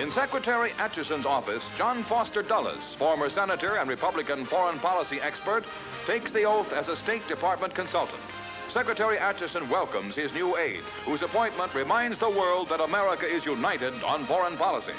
In Secretary Acheson's office, John Foster Dulles, former senator and Republican foreign policy expert, takes the oath as a State Department consultant. Secretary Acheson welcomes his new aide, whose appointment reminds the world that America is united on foreign policy.